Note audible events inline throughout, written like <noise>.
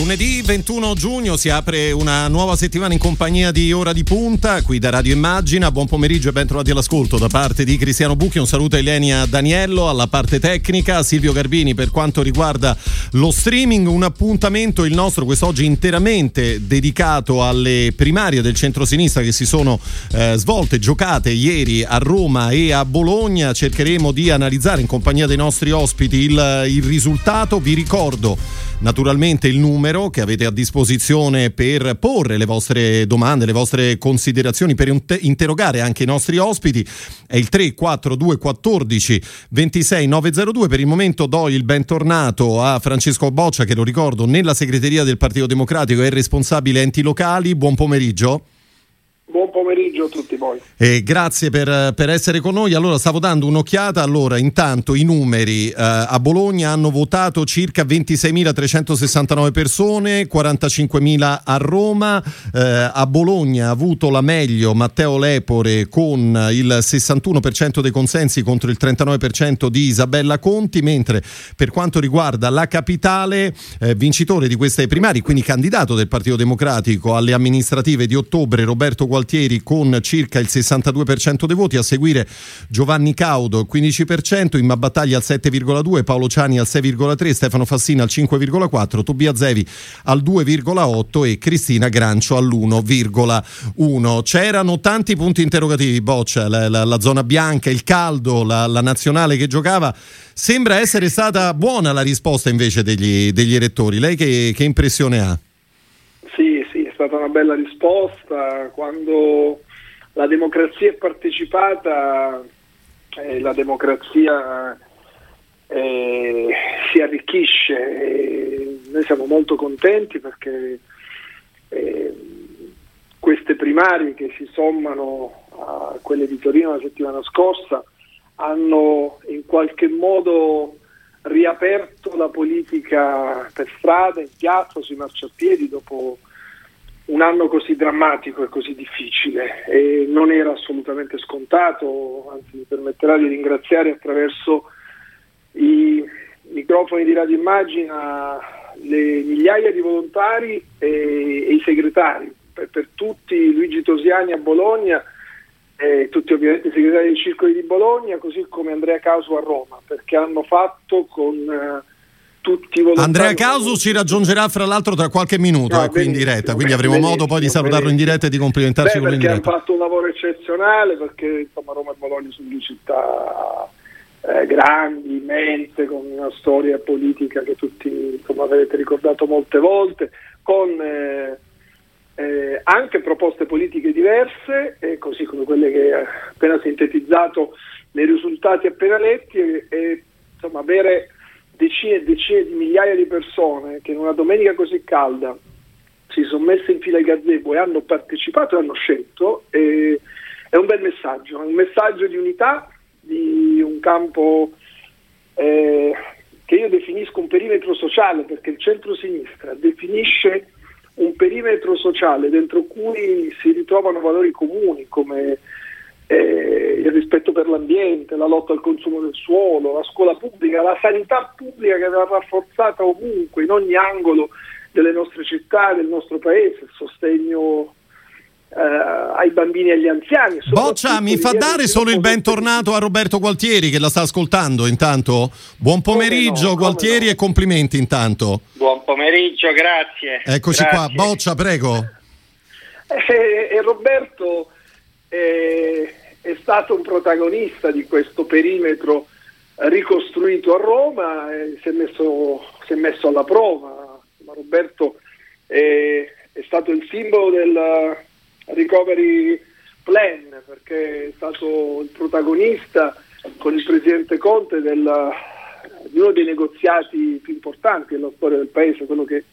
Lunedì 21 giugno si apre una nuova settimana in compagnia di Ora di Punta, qui da Radio Immagina. Buon pomeriggio e ben trovati all'ascolto da parte di Cristiano Bucchi. Un saluto a Elenia Daniello alla parte tecnica, Silvio Garbini per quanto riguarda lo streaming. Un appuntamento il nostro quest'oggi interamente dedicato alle primarie del centro-sinistra che si sono eh, svolte, giocate ieri a Roma e a Bologna. Cercheremo di analizzare in compagnia dei nostri ospiti il, il risultato. Vi ricordo naturalmente il numero che avete a disposizione per porre le vostre domande, le vostre considerazioni, per interrogare anche i nostri ospiti. È il 342 14 26 902. Per il momento do il bentornato a Francesco Boccia, che lo ricordo nella segreteria del Partito Democratico è responsabile enti locali. Buon pomeriggio. Buon pomeriggio a tutti voi. Eh, grazie per, per, essere con noi. Allora, stavo dando un'occhiata. Allora, intanto i numeri eh, a Bologna hanno votato circa 26.369 persone, 45.000 a Roma. Eh, a Bologna ha avuto la meglio Matteo Lepore con il 61% dei consensi contro il 39% di Isabella Conti, mentre per quanto riguarda la capitale, eh, vincitore di queste primarie, quindi candidato del Partito Democratico alle amministrative di ottobre, Roberto Gualtieri Gualtieri con circa il 62% dei voti, a seguire Giovanni Caudo 15%, Imma Battaglia al 7,2%, Paolo Ciani al 6,3%, Stefano Fassina al 5,4%, Tobia Zevi al 2,8% e Cristina Grancio all'1,1%. C'erano tanti punti interrogativi, Boccia, la, la, la zona bianca, il caldo, la, la nazionale che giocava. Sembra essere stata buona la risposta invece degli, degli elettori. Lei che, che impressione ha? Stata una bella risposta. Quando la democrazia è partecipata, eh, la democrazia eh, si arricchisce. E noi siamo molto contenti perché eh, queste primarie che si sommano a quelle di Torino la settimana scorsa hanno in qualche modo riaperto la politica per strada, in piazza, sui marciapiedi dopo un anno così drammatico e così difficile. E non era assolutamente scontato, anzi mi permetterà di ringraziare attraverso i microfoni di Radio Immagina le migliaia di volontari e, e i segretari, per, per, tutti Luigi Tosiani a Bologna e tutti ovviamente i segretari dei circoli di Bologna, così come Andrea Caso a Roma, perché hanno fatto con... Uh, tutti volontari. Andrea Casu ci raggiungerà fra l'altro tra qualche minuto no, eh, qui in diretta, quindi avremo modo poi di salutarlo in diretta e di complimentarci Beh, con lui in diretta. Perché hanno fatto un lavoro eccezionale, perché insomma, Roma e Bologna sono due città eh, grandi, immense, con una storia politica che tutti insomma, avete ricordato molte volte, con eh, eh, anche proposte politiche diverse, così come quelle che ha appena sintetizzato nei risultati appena letti, e insomma avere decine e decine di migliaia di persone che in una domenica così calda si sono messe in fila ai gazebo e hanno partecipato e hanno scelto, eh, è un bel messaggio, è un messaggio di unità, di un campo eh, che io definisco un perimetro sociale, perché il centro-sinistra definisce un perimetro sociale dentro cui si ritrovano valori comuni come eh, il rispetto per l'ambiente, la lotta al consumo del suolo, la scuola pubblica, la sanità pubblica che va rafforzata ovunque, in ogni angolo delle nostre città, del nostro paese, il sostegno eh, ai bambini e agli anziani. Boccia, mi fa dare solo il bentornato a Roberto Gualtieri che la sta ascoltando intanto. Buon pomeriggio no, Gualtieri no. e complimenti intanto. Buon pomeriggio, grazie. Eccoci grazie. qua, Boccia, prego. E, e Roberto eh, è stato un protagonista di questo perimetro ricostruito a Roma e si è messo, si è messo alla prova. Ma Roberto è, è, stato il simbolo del recovery plan perché è stato il protagonista con il presidente Conte del, di uno dei negoziati più importanti della storia del paese, quello che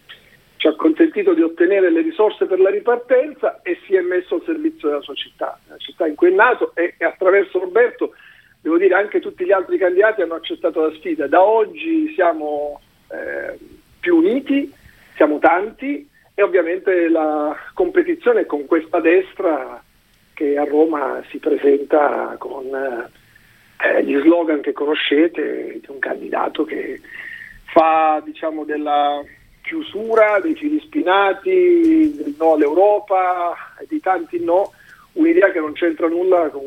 ci ha consentito di ottenere le risorse per la ripartenza e si è messo al servizio della sua città, la città in cui è nato e, e attraverso Roberto, devo dire, anche tutti gli altri candidati hanno accettato la sfida. Da oggi siamo eh, più uniti siamo tanti e ovviamente la competizione con questa destra che a Roma si presenta con eh, gli slogan che conoscete di un candidato che fa diciamo della chiusura, dei fili spinati, del no all'Europa e di tanti no, un'idea che non c'entra nulla con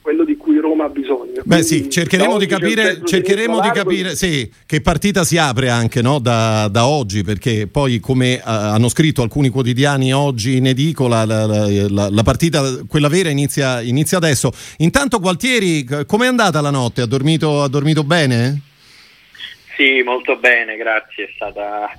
quello di cui Roma ha bisogno. Beh sì, cercheremo di capire, cercheremo di capire sì, che partita si apre anche no, da, da, oggi, perché poi come uh, hanno scritto alcuni quotidiani oggi in edicola, la, la, la partita, quella vera, inizia, inizia, adesso. Intanto Gualtieri, com'è andata la notte? Ha dormito, ha dormito bene? Sì, molto bene, grazie. È stata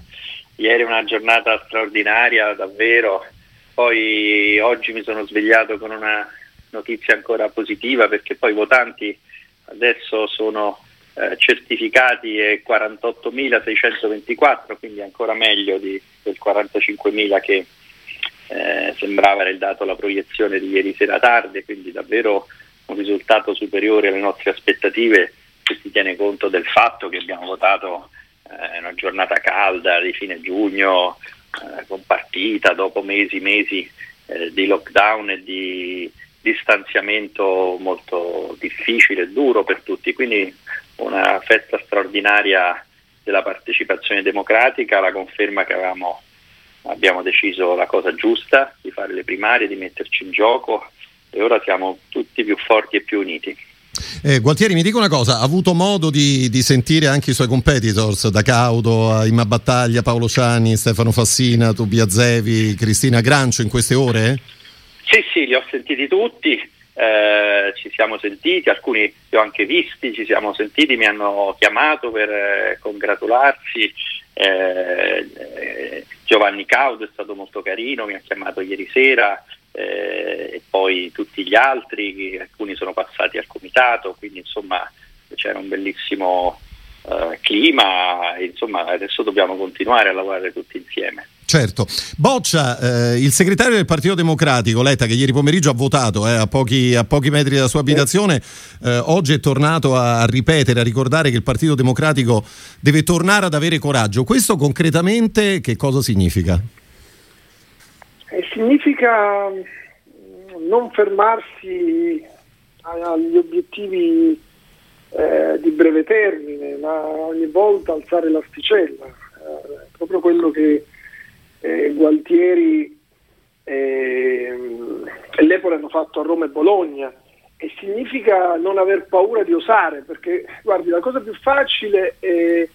ieri una giornata straordinaria, davvero. Poi oggi mi sono svegliato con una notizia ancora positiva perché poi i votanti adesso sono eh, certificati e 48.624, quindi ancora meglio di, del 45.000 che eh, sembrava era il dato la proiezione di ieri sera tardi, quindi davvero un risultato superiore alle nostre aspettative se si tiene conto del fatto che abbiamo votato eh, una giornata calda di fine giugno eh, con partita dopo mesi e mesi eh, di lockdown e di distanziamento molto difficile e duro per tutti, quindi una festa straordinaria della partecipazione democratica, la conferma che avevamo, abbiamo deciso la cosa giusta di fare le primarie, di metterci in gioco e ora siamo tutti più forti e più uniti. Eh, Gualtieri, mi dica una cosa, ha avuto modo di, di, sentire anche i suoi competitors, da Caudo a Imma Battaglia, Paolo Ciani, Stefano Fassina, Tobia Zevi, Cristina Grancio in queste ore? Sì, sì, li ho sentiti tutti, eh, ci siamo sentiti, alcuni li ho anche visti, ci siamo sentiti, mi hanno chiamato per eh, congratularsi. Eh, eh, Giovanni Caudo è stato molto carino, mi ha chiamato ieri sera, eh, e poi tutti gli altri, alcuni sono passati al comitato, quindi insomma c'era un bellissimo eh, clima, insomma adesso dobbiamo continuare a lavorare tutti insieme. Certo. Boccia, eh, il segretario del Partito Democratico, Letta, che ieri pomeriggio ha votato eh, a, pochi, a, pochi, metri dalla sua abitazione, eh, oggi è tornato a, a, ripetere, a ricordare che il Partito Democratico deve tornare ad avere coraggio. Questo concretamente che cosa significa? Eh, significa mm, non fermarsi agli obiettivi eh, di breve termine, ma ogni volta alzare l'asticella. Eh, proprio quello che eh, Gualtieri e l'Epole hanno fatto a Roma e Bologna. E significa non aver paura di osare, perché guardi, la cosa più facile è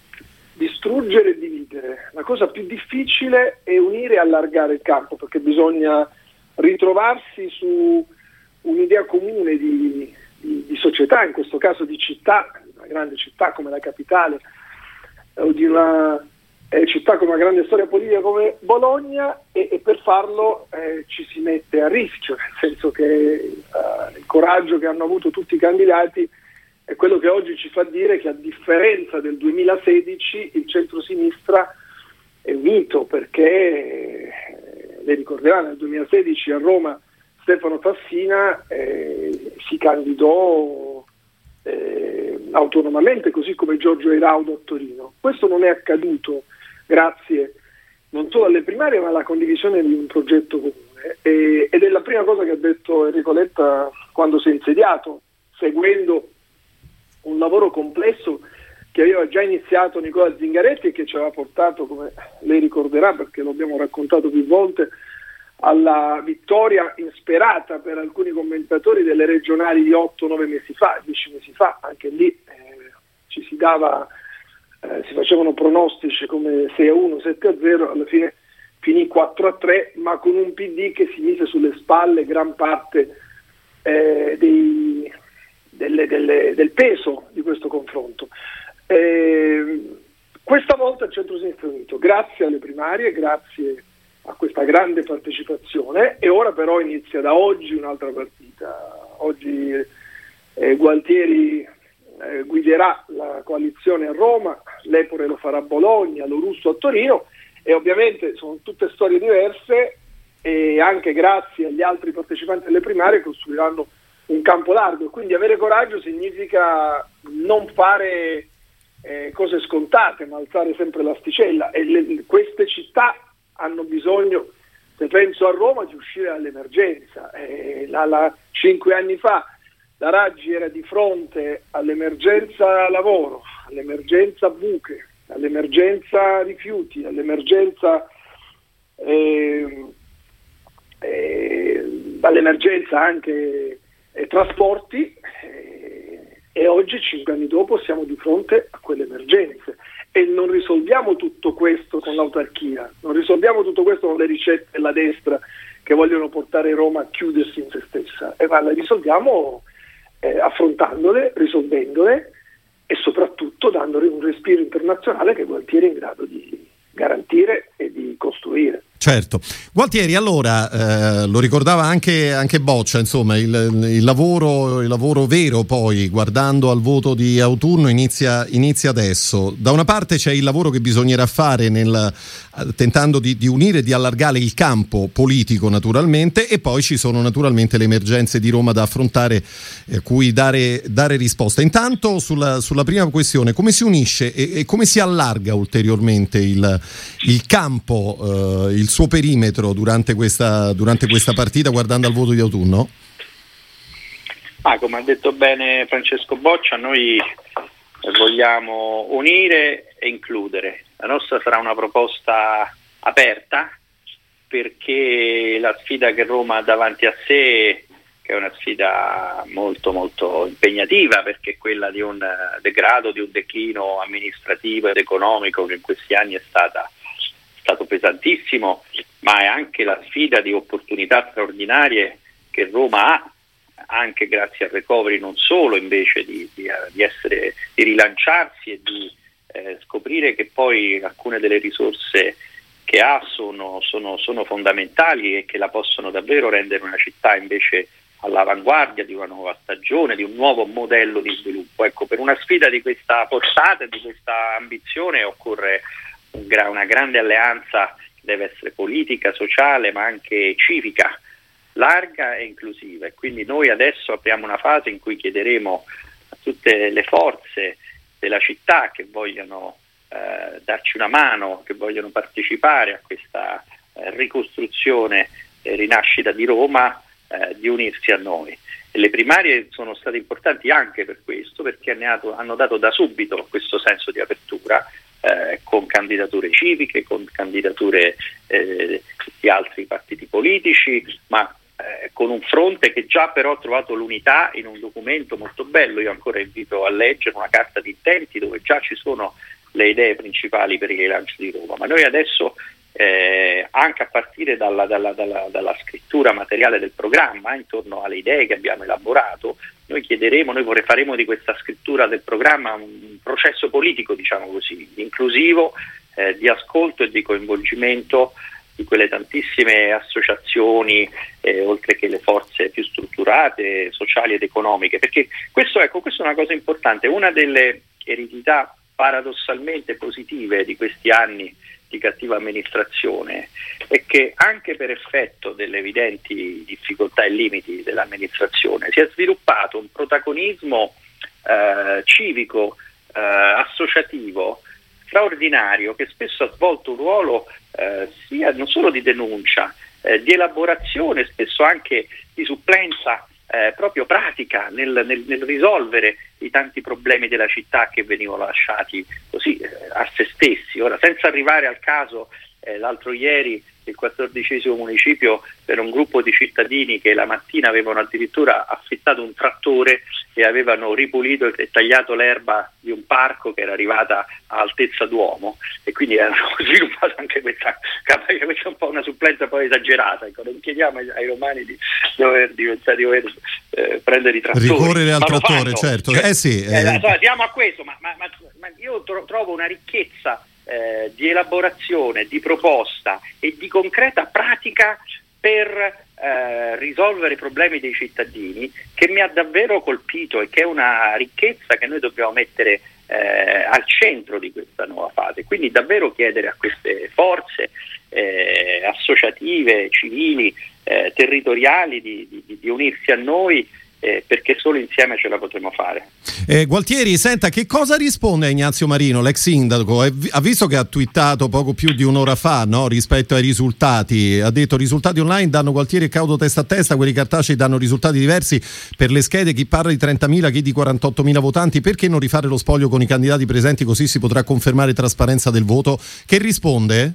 distruggere e dividere. La cosa più difficile è unire e allargare il campo perché bisogna ritrovarsi su un'idea comune di, di, di società, in questo caso di città, una grande città come la capitale, o di una eh, città con una grande storia politica come Bologna e, e per farlo eh, ci si mette a rischio, nel senso che eh, il coraggio che hanno avuto tutti i candidati è quello che oggi ci fa dire che a differenza del 2016 il centro-sinistra è unito perché, eh, lei ricorderà, nel 2016 a Roma Stefano Fassina eh, si candidò eh, autonomamente, così come Giorgio Eraudo a Torino. Questo non è accaduto grazie non solo alle primarie ma alla condivisione di un progetto comune e, ed è la prima cosa che ha detto Enrico Letta quando si è insediato, seguendo un lavoro complesso che aveva già iniziato Nicola Zingaretti e che ci aveva portato, come lei ricorderà perché lo abbiamo raccontato più volte, alla vittoria insperata per alcuni commentatori delle regionali di 8-9 mesi fa, 10 mesi fa, anche lì eh, ci si dava, eh, si facevano pronostici come 6-1, 7-0, alla fine finì 4-3, ma con un PD che si mise sulle spalle gran parte eh, dei, delle, delle, del peso di questo confronto. Eh, questa volta il centro-sinistra è unito, grazie alle primarie, grazie a questa grande partecipazione e ora però inizia da oggi un'altra partita. Oggi eh, Gualtieri eh, guiderà la coalizione a Roma, l'Epore lo farà a Bologna, lo Russo a Torino e ovviamente sono tutte storie diverse e anche grazie agli altri partecipanti alle primarie costruiranno un campo largo, quindi avere coraggio significa non fare eh, cose scontate, ma alzare sempre l'asticella e le, queste città hanno bisogno, se penso a Roma, di uscire dall'emergenza. Eh, la, la, cinque anni fa la Raggi era di fronte all'emergenza lavoro, all'emergenza buche, all'emergenza rifiuti, all'emergenza, eh, eh, all'emergenza anche eh, trasporti eh, e oggi, cinque anni dopo, siamo di fronte a quelle emergenze e non risolviamo tutto questo con l'autarchia, non risolviamo tutto questo con le ricette della destra che vogliono portare Roma a chiudersi in se stessa, e ma le risolviamo eh, affrontandole, risolvendole e soprattutto dandole un respiro internazionale che Gualtieri è in grado di garantire e di costruire. Certo. Gualtieri, allora, eh, lo ricordava anche, anche Boccia, insomma, il, il, lavoro, il, lavoro, vero poi, guardando al voto di autunno, inizia, inizia, adesso. Da una parte c'è il lavoro che bisognerà fare nel, tentando di, di, unire e di allargare il campo politico, naturalmente, e poi ci sono naturalmente le emergenze di Roma da affrontare, eh, cui dare, dare, risposta. Intanto, sulla, sulla, prima questione, come si unisce e, e come si allarga ulteriormente il, il campo, eh, il suo perimetro durante questa, durante questa partita guardando al voto di autunno? Ah, come ha detto bene Francesco Boccia, noi vogliamo unire e includere. La nostra sarà una proposta aperta perché la sfida che Roma ha davanti a sé, che è una sfida molto molto impegnativa perché è quella di un degrado, di un declino amministrativo ed economico che in questi anni è stata stato pesantissimo, ma è anche la sfida di opportunità straordinarie che Roma ha, anche grazie al recovery, non solo invece di, di, di, essere, di rilanciarsi e di eh, scoprire che poi alcune delle risorse che ha sono, sono, sono fondamentali e che la possono davvero rendere una città invece all'avanguardia di una nuova stagione, di un nuovo modello di sviluppo. Ecco, per una sfida di questa portata e di questa ambizione occorre una grande alleanza deve essere politica, sociale, ma anche civica, larga e inclusiva. E quindi noi adesso apriamo una fase in cui chiederemo a tutte le forze della città che vogliono eh, darci una mano, che vogliono partecipare a questa eh, ricostruzione e rinascita di Roma, eh, di unirsi a noi. E le primarie sono state importanti anche per questo, perché hanno dato da subito questo senso di apertura eh, con candidature civiche, con candidature eh, di altri partiti politici, ma eh, con un fronte che già però ha trovato l'unità in un documento molto bello. Io ancora invito a leggere una carta di intenti dove già ci sono le idee principali per il rilancio di Roma. Ma noi adesso eh, anche a partire dalla, dalla, dalla, dalla, scrittura materiale del programma, intorno alle idee che abbiamo elaborato, noi chiederemo, noi faremo di questa scrittura del programma un processo politico, diciamo così, inclusivo, eh, di ascolto e di coinvolgimento di quelle tantissime associazioni, eh, oltre che le forze più strutturate, sociali ed economiche, perché questo, ecco, questa è una cosa importante, una delle eredità paradossalmente positive di questi anni di cattiva amministrazione è che anche per effetto delle evidenti difficoltà e limiti dell'amministrazione si è sviluppato un protagonismo eh, civico, eh, associativo, straordinario che spesso ha svolto un ruolo eh, sia non solo di denuncia, eh, di elaborazione, spesso anche di supplenza eh, proprio pratica nel, nel, nel, risolvere i tanti problemi della città che venivano lasciati così eh, a se stessi. Ora, senza arrivare al caso, eh, l'altro ieri il quattordicesimo municipio per un gruppo di cittadini che la mattina avevano addirittura affittato un trattore e avevano ripulito e tagliato l'erba di un parco che era arrivata a altezza d'uomo e quindi hanno <laughs> sviluppato anche questa capacità, questa è un po' una supplenza poi esagerata, ecco, non chiediamo ai, ai romani di dover, di, di dover eh, prendere i trattori. Ricorrere al trattore, certo. Cioè, eh sì, eh. Eh, siamo a questo, ma, ma, ma, ma io tro- trovo una ricchezza eh, di elaborazione, di proposta e di concreta pratica per eh, risolvere i problemi dei cittadini che mi ha davvero colpito e che è una ricchezza che noi dobbiamo mettere eh, al centro di questa nuova fase. Quindi davvero chiedere a queste forze eh, associative, civili, eh, territoriali di, di, di, unirsi a noi eh, perché solo insieme ce la potremo fare. Eh, Gualtieri, senta, che cosa risponde a Ignazio Marino, l'ex sindaco? Ha visto che ha twittato poco più di un'ora fa no, rispetto ai risultati, ha detto risultati online danno Gualtieri e Caudo testa a testa, quelli cartacei danno risultati diversi per le schede, chi parla di 30.000, chi di 48.000 votanti, perché non rifare lo spoglio con i candidati presenti così si potrà confermare trasparenza del voto? Che risponde?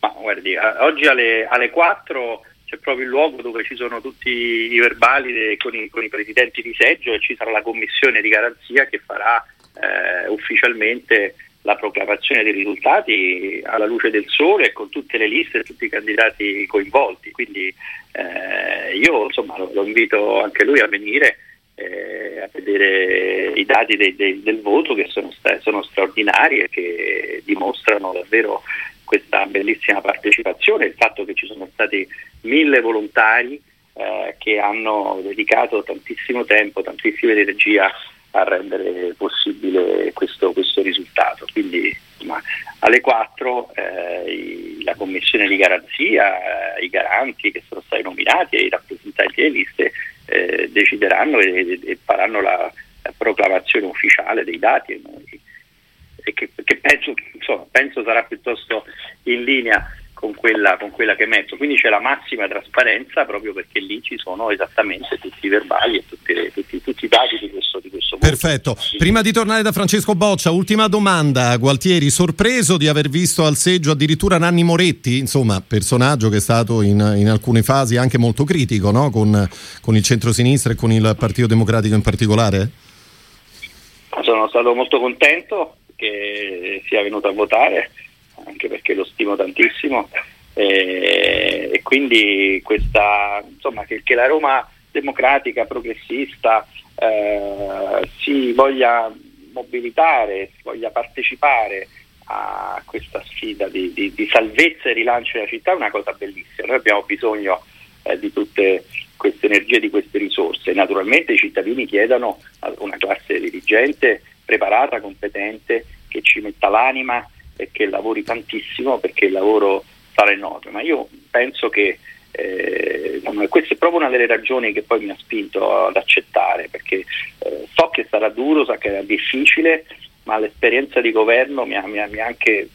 Ma guardi, oggi alle, alle 4 c'è proprio il luogo dove ci sono tutti i verbali de, con, i, con, i, presidenti di seggio e ci sarà la commissione di garanzia che farà eh, ufficialmente la proclamazione dei risultati alla luce del sole con tutte le liste e tutti i candidati coinvolti. Quindi eh, io insomma, lo, lo, invito anche lui a venire eh, a vedere i dati dei, dei, del voto che sono, sta- sono straordinari e che dimostrano davvero questa bellissima partecipazione, il fatto che ci sono stati mille volontari eh, che hanno dedicato tantissimo tempo, tantissima energia a rendere possibile questo, questo risultato. Quindi insomma, alle 4 eh, la commissione di garanzia, eh, i garanti che sono stati nominati e i rappresentanti delle liste eh, decideranno e, e, faranno la, la, proclamazione ufficiale dei dati e, e che, che penso, insomma, penso sarà piuttosto in linea con quella, con quella, che metto. Quindi c'è la massima trasparenza proprio perché lì ci sono esattamente tutti i verbali e tutti, tutti, tutti i dati di questo, di questo Perfetto. Prima di tornare da Francesco Boccia, ultima domanda. Gualtieri, sorpreso di aver visto al seggio addirittura Nanni Moretti, insomma, personaggio che è stato in, in alcune fasi anche molto critico no? con, con il centro-sinistra e con il Partito Democratico in particolare? Sono stato molto contento che sia venuto a votare anche perché lo stimo tantissimo e, e quindi questa, insomma, che, che, la Roma democratica, progressista eh, si voglia mobilitare, si voglia partecipare a questa sfida di, di, di, salvezza e rilancio della città è una cosa bellissima. Noi abbiamo bisogno eh, di tutte queste energie, di queste risorse. Naturalmente i cittadini chiedono a una classe dirigente preparata, competente, che ci metta l'anima e che lavori tantissimo perché il lavoro sarà enorme, ma io penso che eh, questa è proprio una delle ragioni che poi mi ha spinto ad accettare, perché eh, so che sarà duro, so che sarà difficile, ma l'esperienza di governo mi ha, mi ha, mi ha anche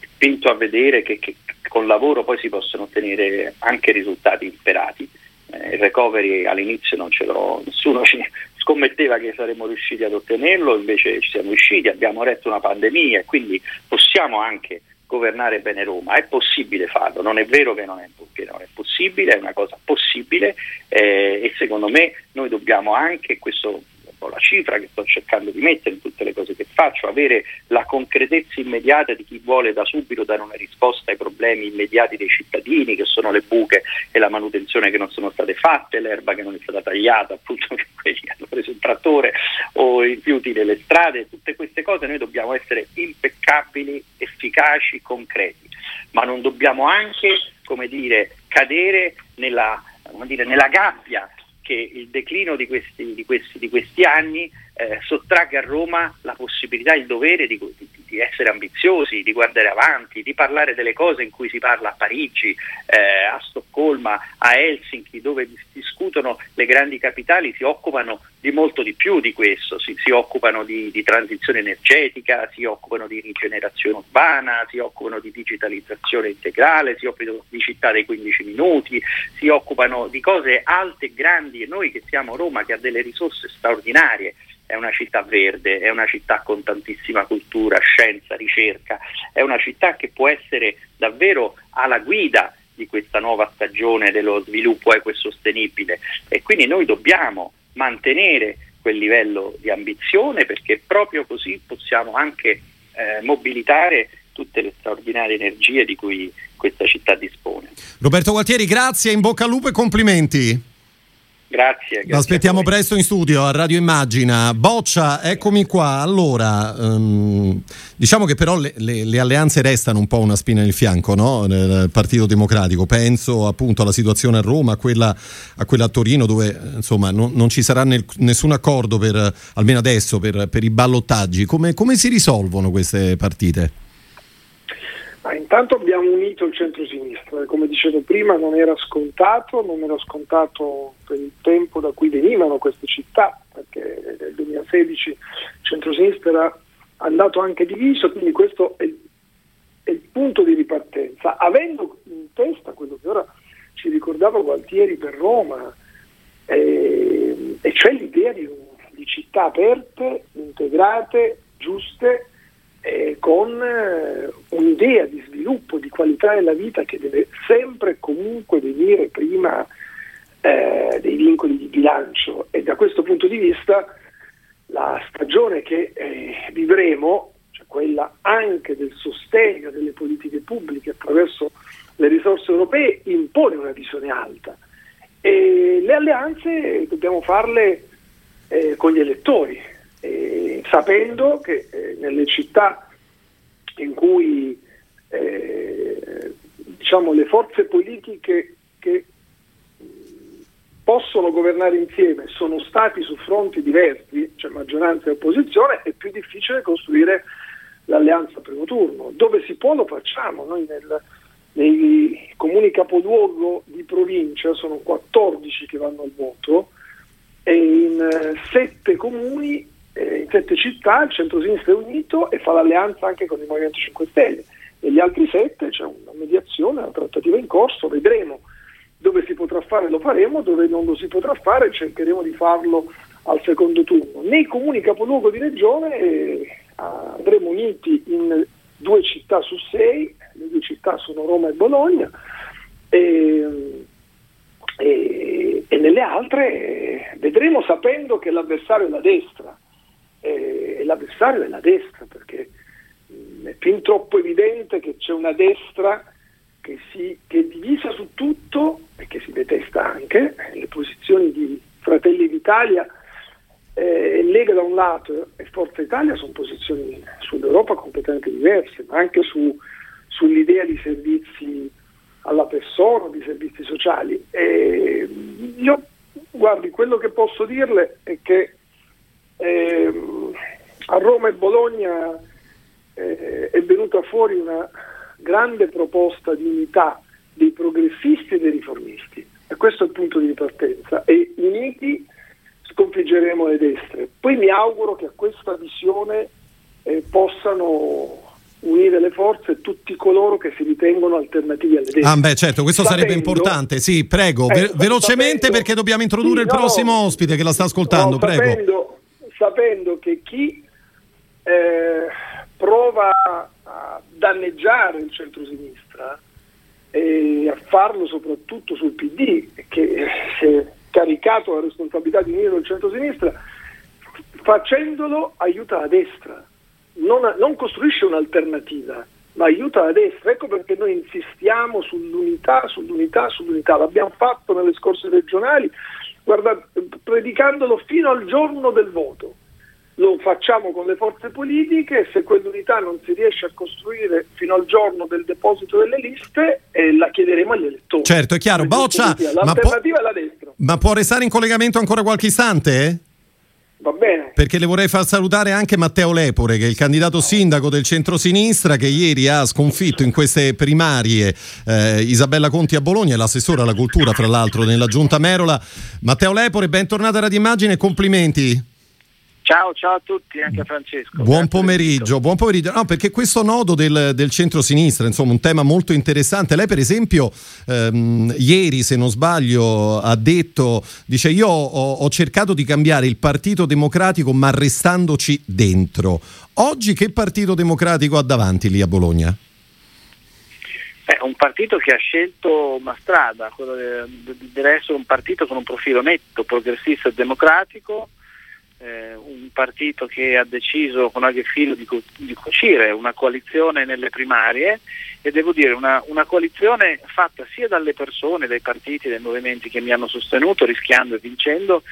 spinto a vedere che, che, con lavoro poi si possono ottenere anche risultati sperati. Eh, il recovery all'inizio non ce l'ho, nessuno ci scommetteva che saremmo riusciti ad ottenerlo, invece ci siamo riusciti, abbiamo retto una pandemia e quindi possiamo anche governare bene Roma, è possibile farlo, non è vero che non è, che non è possibile, è una cosa possibile eh, e secondo me noi dobbiamo anche, questo la cifra che sto cercando di mettere in tutte le cose che faccio, avere la concretezza immediata di chi vuole da subito dare una risposta ai problemi immediati dei cittadini, che sono le buche e la manutenzione che non sono state fatte, l'erba che non è stata tagliata, appunto quelli <laughs> che hanno preso il trattore o i rifiuti nelle strade, tutte queste cose noi dobbiamo essere impeccabili, efficaci, concreti, ma non dobbiamo anche, come dire, cadere nella, dire, nella gabbia che il declino di questi, di questi, di questi anni eh, sottragga a Roma la possibilità, il dovere di, di, di, essere ambiziosi, di guardare avanti, di parlare delle cose in cui si parla a Parigi, eh, a Stoccolma, a Helsinki, dove discutono le grandi capitali, si occupano di molto di più di questo, si, si occupano di, di, transizione energetica, si occupano di rigenerazione urbana, si occupano di digitalizzazione integrale, si occupano di città dei 15 minuti, si occupano di cose alte e grandi. E noi che siamo Roma che ha delle risorse straordinarie è una città verde, è una città con tantissima cultura, scienza, ricerca, è una città che può essere davvero alla guida di questa nuova stagione dello sviluppo equo e sostenibile e quindi noi dobbiamo mantenere quel livello di ambizione perché proprio così possiamo anche eh, mobilitare tutte le straordinarie energie di cui questa città dispone. Roberto Gualtieri, grazie, in bocca al lupo e complimenti. Grazie. grazie aspettiamo presto in studio a Radio Immagina. Boccia, eccomi qua. Allora, um, diciamo che però le, le, le, alleanze restano un po' una spina nel fianco no? nel Partito Democratico. Penso appunto alla situazione a Roma, a quella a, quella a Torino, dove insomma non, non ci sarà nel, nessun accordo per, almeno adesso per, per i ballottaggi. Come, come si risolvono queste partite? Ah, intanto abbiamo unito il centro-sinistra, come dicevo prima non era scontato, non era scontato per il tempo da cui venivano queste città, perché nel 2016 il centro-sinistra era andato anche diviso, quindi questo è, è il punto di ripartenza. Avendo in testa quello che ora ci ricordava Gualtieri per Roma, eh, e cioè l'idea di, di città aperte, integrate, giuste, eh, con eh, un'idea di sviluppo, di qualità della vita che deve sempre e comunque venire prima eh, dei vincoli di bilancio. E da questo punto di vista la stagione che eh, vivremo, cioè quella anche del sostegno delle politiche pubbliche attraverso le risorse europee, impone una visione alta. E le alleanze dobbiamo farle eh, con gli elettori eh, sapendo che eh, nelle città in cui eh, diciamo, le forze politiche che possono governare insieme sono stati su fronti diversi, cioè maggioranza e opposizione, è più difficile costruire l'alleanza primo turno. Dove si può lo facciamo, noi nel, nei comuni capoluogo di provincia sono 14 che vanno al voto e in eh, sette comuni eh, in sette città il centro-sinistra è unito e fa l'alleanza anche con il Movimento 5 Stelle. Negli altri sette c'è una mediazione, una trattativa in corso, vedremo dove si potrà fare lo faremo, dove non lo si potrà fare cercheremo di farlo al secondo turno. Nei comuni capoluogo di regione eh, andremo uniti in due città su sei, le due città sono Roma e Bologna, e, e, e nelle altre eh, vedremo sapendo che l'avversario è la destra l'avversario è la destra, perché mh, è fin troppo evidente che c'è una destra che, si, che è divisa su tutto e che si detesta anche, le posizioni di Fratelli d'Italia eh, Lega da un lato e Forza Italia sono posizioni sull'Europa completamente diverse, ma anche su, sull'idea di servizi alla persona, di servizi sociali. E io, guardi, quello che posso dirle è che eh, a Roma e Bologna eh, è venuta fuori una grande proposta di unità dei progressisti e dei riformisti e questo è il punto di ripartenza e uniti sconfiggeremo le destre. Poi mi auguro che a questa visione eh, possano unire le forze tutti coloro che si ritengono alternativi alle destre. Ah, beh, certo, questo sapendo, sarebbe importante. Sì, prego, eh, ve- velocemente sapendo, perché dobbiamo introdurre sì, il prossimo no, ospite che la sta ascoltando, no, prego. Sapendo, sapendo che chi eh, prova a danneggiare il centro-sinistra e a farlo soprattutto sul PD, che si è caricato la responsabilità di unire il centro-sinistra, facendolo aiuta la destra, non, non costruisce un'alternativa, ma aiuta la destra. Ecco perché noi insistiamo sull'unità, sull'unità, sull'unità. L'abbiamo fatto nelle scorse regionali, guarda, predicandolo fino al giorno del voto lo facciamo con le forze politiche, se quell'unità non si riesce a costruire fino al giorno del deposito delle liste eh, la chiederemo agli elettori. Certo, è chiaro. Boccia, l'alternativa può, è la destra. Ma può restare in collegamento ancora qualche istante? Va bene. Perché le vorrei far salutare anche Matteo Lepore, che è il candidato sindaco del centro-sinistra, che ieri ha sconfitto in queste primarie eh, Isabella Conti a Bologna, l'assessore alla cultura, fra l'altro, nella giunta Merola. Matteo Lepore, bentornata a Radio Immagine e complimenti. Ciao, ciao a tutti, anche a Francesco. Buon pomeriggio, buon pomeriggio. No, perché questo nodo del, del centro-sinistra, insomma, un tema molto interessante. Lei, per esempio, ehm, ieri, se non sbaglio, ha detto: dice, io ho, ho, cercato di cambiare il Partito Democratico, ma restandoci dentro. Oggi che Partito Democratico ha davanti lì a Bologna? È un partito che ha scelto una strada, quello deve essere un partito con un profilo netto, progressista e democratico eh, un partito che ha deciso con Aghefilo di, di cucire una coalizione nelle primarie e devo dire una, una, coalizione fatta sia dalle persone, dai partiti, dai movimenti che mi hanno sostenuto rischiando e vincendo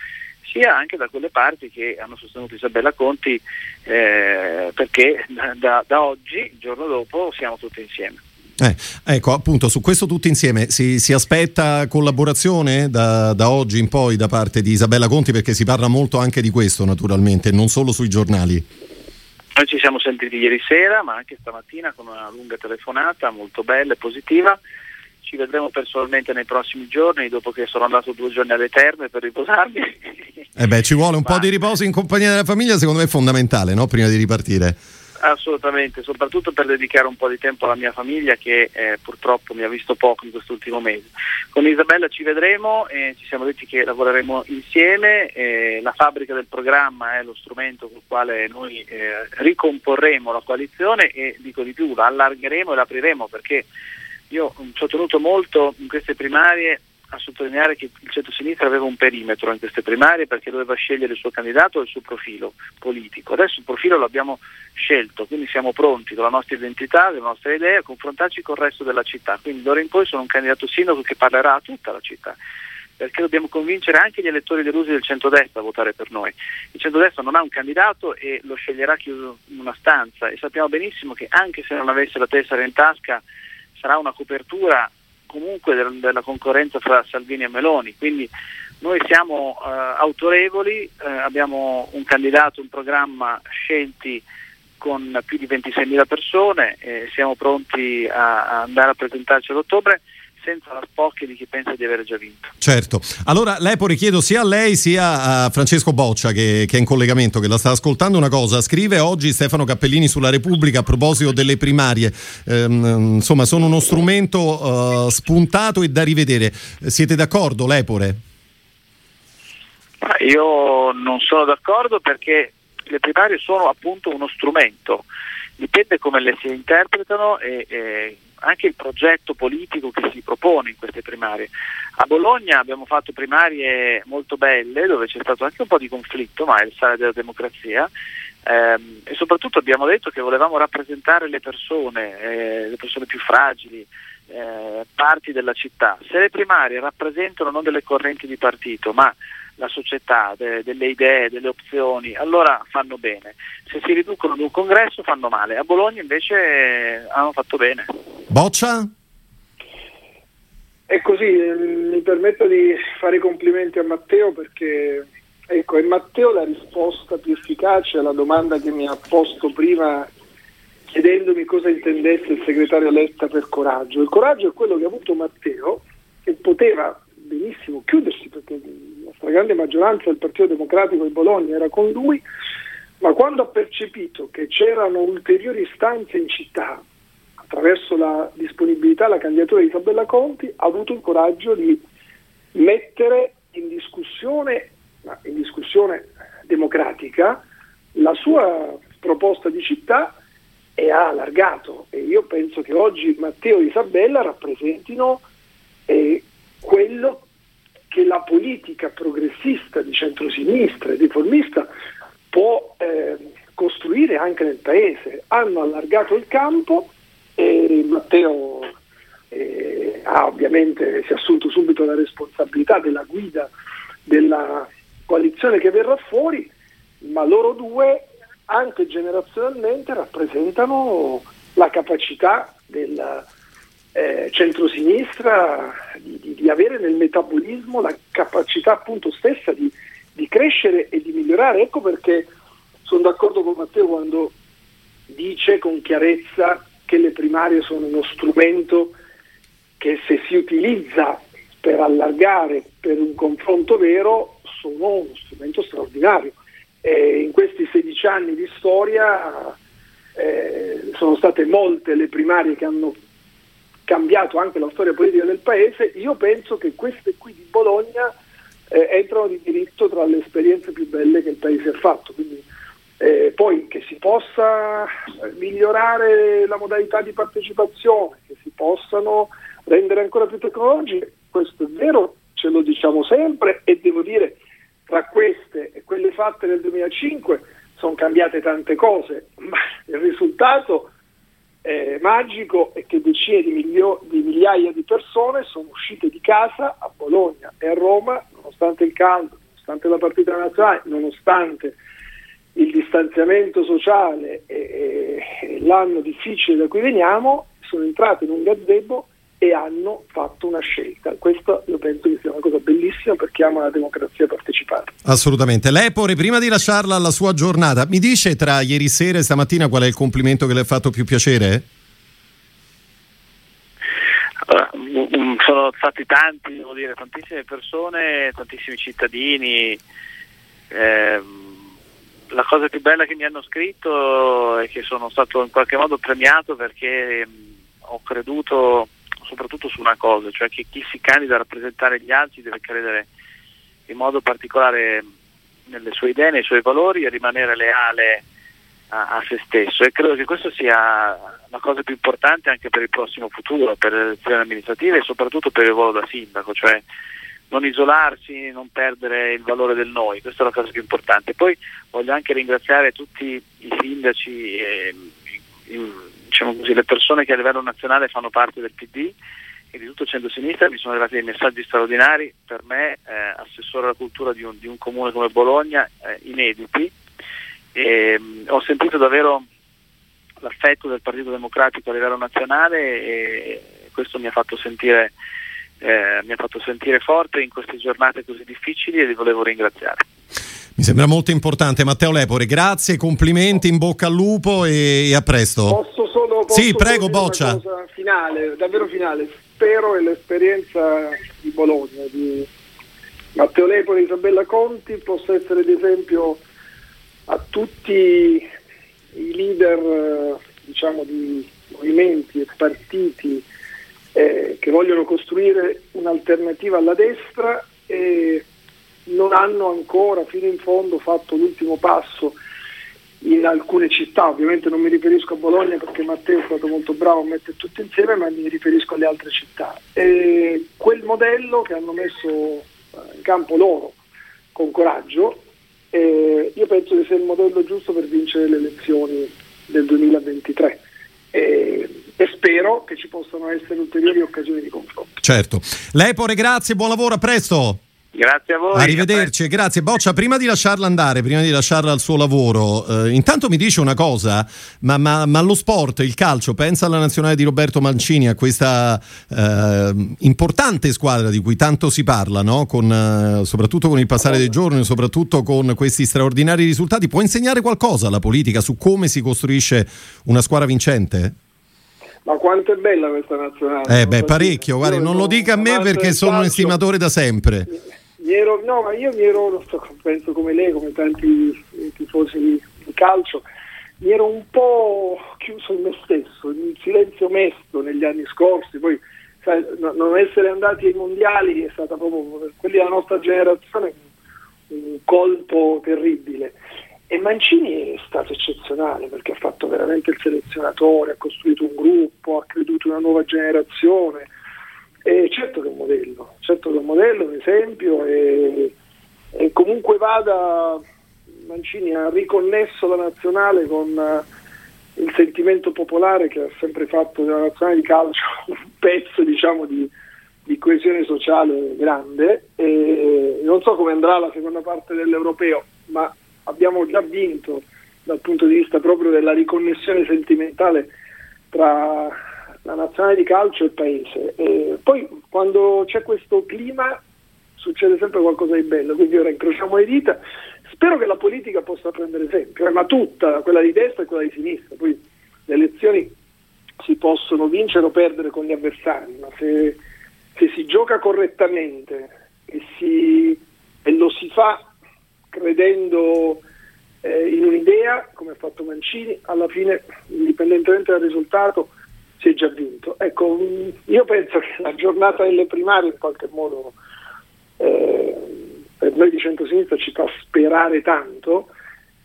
sia anche da quelle parti che hanno sostenuto Isabella Conti eh, perché da, da oggi, il giorno dopo, siamo tutti insieme. Eh, ecco, appunto, su questo tutti insieme si, si aspetta collaborazione da, da, oggi in poi da parte di Isabella Conti perché si parla molto anche di questo naturalmente, non solo sui giornali. Noi ci siamo sentiti ieri sera, ma anche stamattina con una lunga telefonata molto bella e positiva. Ci vedremo personalmente nei prossimi giorni, dopo che sono andato due giorni alle terme per riposarmi. Eh beh, ci vuole un ma... po' di riposo in compagnia della famiglia, secondo me è fondamentale, no? Prima di ripartire. Assolutamente, soprattutto per dedicare un po' di tempo alla mia famiglia che eh, purtroppo mi ha visto poco in quest'ultimo mese. Con Isabella ci vedremo e ci siamo detti che lavoreremo insieme, eh, la fabbrica del programma è lo strumento con il quale noi eh, ricomporremo la coalizione e dico di più, la allargheremo e l'apriremo perché io ci ho tenuto molto in queste primarie a sottolineare che il centro-sinistra aveva un perimetro in queste primarie perché doveva scegliere il suo candidato e il suo profilo politico. Adesso il profilo l'abbiamo scelto, quindi siamo pronti con la nostra identità, le nostre idee a confrontarci con il resto della città. Quindi d'ora in poi sono un candidato sindaco che parlerà a tutta la città perché dobbiamo convincere anche gli elettori delusi del centrodestra a votare per noi. Il centrodestra non ha un candidato e lo sceglierà chiuso in una stanza e sappiamo benissimo che anche se non avesse la tessera in tasca sarà una copertura comunque della concorrenza fra Salvini e Meloni, quindi noi siamo eh, autorevoli, eh, abbiamo un candidato, un programma scelti con più di 26.000 persone e siamo pronti a, a andare a presentarci ad ottobre senza la spocchia di chi pensa di aver già vinto. Certo, allora lei poi richiedo sia a lei sia a Francesco Boccia che, che, è in collegamento, che la sta ascoltando una cosa, scrive oggi Stefano Cappellini sulla Repubblica a proposito delle primarie, ehm, insomma sono uno strumento uh, spuntato e da rivedere, siete d'accordo Lepore? Io non sono d'accordo perché le primarie sono appunto uno strumento, dipende come le si interpretano e, e anche il progetto politico che si propone in queste primarie. A Bologna abbiamo fatto primarie molto belle dove c'è stato anche un po' di conflitto, ma è il sale della democrazia. Ehm, e soprattutto abbiamo detto che volevamo rappresentare le persone, eh, le persone più fragili, eh, parti della città. Se le primarie rappresentano non delle correnti di partito, ma la società, de, delle idee, delle opzioni, allora fanno bene. Se si riducono ad un congresso fanno male. A Bologna invece hanno fatto bene. Boccia? È così, ehm, mi permetto di fare i complimenti a Matteo perché ecco, è Matteo la risposta più efficace alla domanda che mi ha posto prima chiedendomi cosa intendesse il segretario Letta per coraggio. Il coraggio è quello che ha avuto Matteo e poteva benissimo chiudersi perché la stragrande maggioranza del Partito Democratico di Bologna era con lui, ma quando ha percepito che c'erano ulteriori istanze in città attraverso la disponibilità alla candidatura di Isabella Conti, ha avuto il coraggio di mettere in discussione, in discussione democratica, la sua proposta di città e ha allargato. E io penso che oggi Matteo e Isabella rappresentino eh, quello che la politica progressista di centrosinistra e riformista può eh, costruire anche nel paese. Hanno allargato il campo e Matteo eh, ha ovviamente si è assunto subito la responsabilità della guida della coalizione che verrà fuori, ma loro due anche generazionalmente rappresentano la capacità della eh, centrosinistra di, di, di, avere nel metabolismo la capacità appunto stessa di, di crescere e di migliorare. Ecco perché sono d'accordo con Matteo quando dice con chiarezza che le primarie sono uno strumento che se si utilizza per allargare, per un confronto vero, sono uno strumento straordinario. E in questi 16 anni di storia eh, sono state molte le primarie che hanno cambiato anche la storia politica del paese, io penso che queste qui di Bologna eh, entrano di diritto tra le esperienze più belle che il paese ha fatto. Quindi, eh, poi che si possa migliorare la modalità di partecipazione, che si possano rendere ancora più tecnologiche, questo è vero, ce lo diciamo sempre e devo dire tra queste e quelle fatte nel 2005 sono cambiate tante cose, <laughs> ma il risultato eh, magico è che decine di, milio- di, migliaia di persone sono uscite di casa a Bologna e a Roma, nonostante il caldo, nonostante la partita nazionale, nonostante il distanziamento sociale e, e, e l'anno difficile da cui veniamo, sono entrate in un gazebo e hanno fatto una scelta. Questo io penso che sia una cosa bellissima perché ama la democrazia partecipata. Assolutamente. Lepore, prima di lasciarla alla sua giornata, mi dice tra ieri sera e stamattina qual è il complimento che le ha fatto più piacere? Uh, sono stati tanti, devo dire, tantissime persone, tantissimi cittadini. Eh, la cosa più bella che mi hanno scritto è che sono stato in qualche modo premiato perché ho creduto soprattutto su una cosa, cioè che chi si candida a rappresentare gli altri deve credere in modo particolare nelle sue idee, nei suoi valori e rimanere leale a, a se stesso e credo che questo sia la cosa più importante anche per il prossimo futuro, per le elezioni amministrative e soprattutto per il ruolo da sindaco, cioè non isolarsi, non perdere il valore del noi, questa è la cosa più importante. Poi voglio anche ringraziare tutti i sindaci e diciamo così, le persone che a livello nazionale fanno parte del PD e di tutto il centro-sinistra mi sono arrivati dei messaggi straordinari per me, eh, assessore alla cultura di un, di un, comune come Bologna, eh, inediti. E, mh, ho sentito davvero l'affetto del Partito Democratico a livello nazionale e questo mi ha fatto sentire, eh, mi ha fatto sentire forte in queste giornate così difficili e li volevo ringraziare. Mi sembra molto importante. Matteo Lepore, grazie, complimenti, in bocca al lupo e, a presto. Posso solo posso Sì, prego, Boccia. finale, davvero finale. Spero che l'esperienza di Bologna, di Matteo Lepore e Isabella Conti possa essere di esempio a tutti i leader diciamo, di movimenti e partiti eh, che vogliono costruire un'alternativa alla destra e non hanno ancora fino in fondo fatto l'ultimo passo in alcune città, ovviamente non mi riferisco a Bologna perché Matteo è stato molto bravo a mettere tutto insieme, ma mi riferisco alle altre città. E quel modello che hanno messo eh, in campo loro con coraggio, eh, io penso che sia il modello giusto per vincere le elezioni del 2023. E, e spero che ci possano essere ulteriori occasioni di confronto. Certo. Lepore, grazie, buon lavoro, a presto. Grazie a voi. Arrivederci, grazie. Boccia, prima di lasciarla andare, prima di lasciarla al suo lavoro, eh, intanto mi dice una cosa, ma, ma, ma, lo sport, il calcio, pensa alla nazionale di Roberto Mancini, a questa eh, importante squadra di cui tanto si parla, no? con, eh, soprattutto con il passare dei giorni, soprattutto con questi straordinari risultati. Può insegnare qualcosa alla politica su come si costruisce una squadra vincente? Ma quanto è bella questa nazionale? Eh beh, parecchio, guardi, non lo dica a me perché sono un estimatore da sempre. Ero, no, ma io mi ero, so, penso come lei, come tanti tifosi di, calcio, mi ero un po' chiuso in me stesso, in silenzio mesto negli anni scorsi, poi sai, no, non essere andati ai mondiali è stato proprio per quelli della nostra generazione un colpo terribile. E Mancini è stato eccezionale perché ha fatto veramente il selezionatore, ha costruito un gruppo, ha creduto una nuova generazione. E certo che è un modello, certo che è un modello, un esempio e, e comunque vada Mancini ha riconnesso la nazionale con uh, il sentimento popolare che ha sempre fatto della nazionale di calcio <laughs> un pezzo diciamo di, di coesione sociale grande. E non so come andrà la seconda parte dell'europeo ma abbiamo già vinto dal punto di vista proprio della riconnessione sentimentale tra la nazionale di calcio e il paese. E poi quando c'è questo clima succede sempre qualcosa di bello, quindi ora incrociamo le dita. Spero che la politica possa prendere esempio, eh, ma tutta, quella di destra e quella di sinistra. Poi le elezioni si possono vincere o perdere con gli avversari, ma se, se si gioca correttamente e, si, e lo si fa credendo eh, in un'idea, come ha fatto Mancini, alla fine, indipendentemente dal risultato, si è già vinto. Ecco, io penso che la giornata delle primarie in qualche modo eh, per noi di centrosinistra ci fa sperare tanto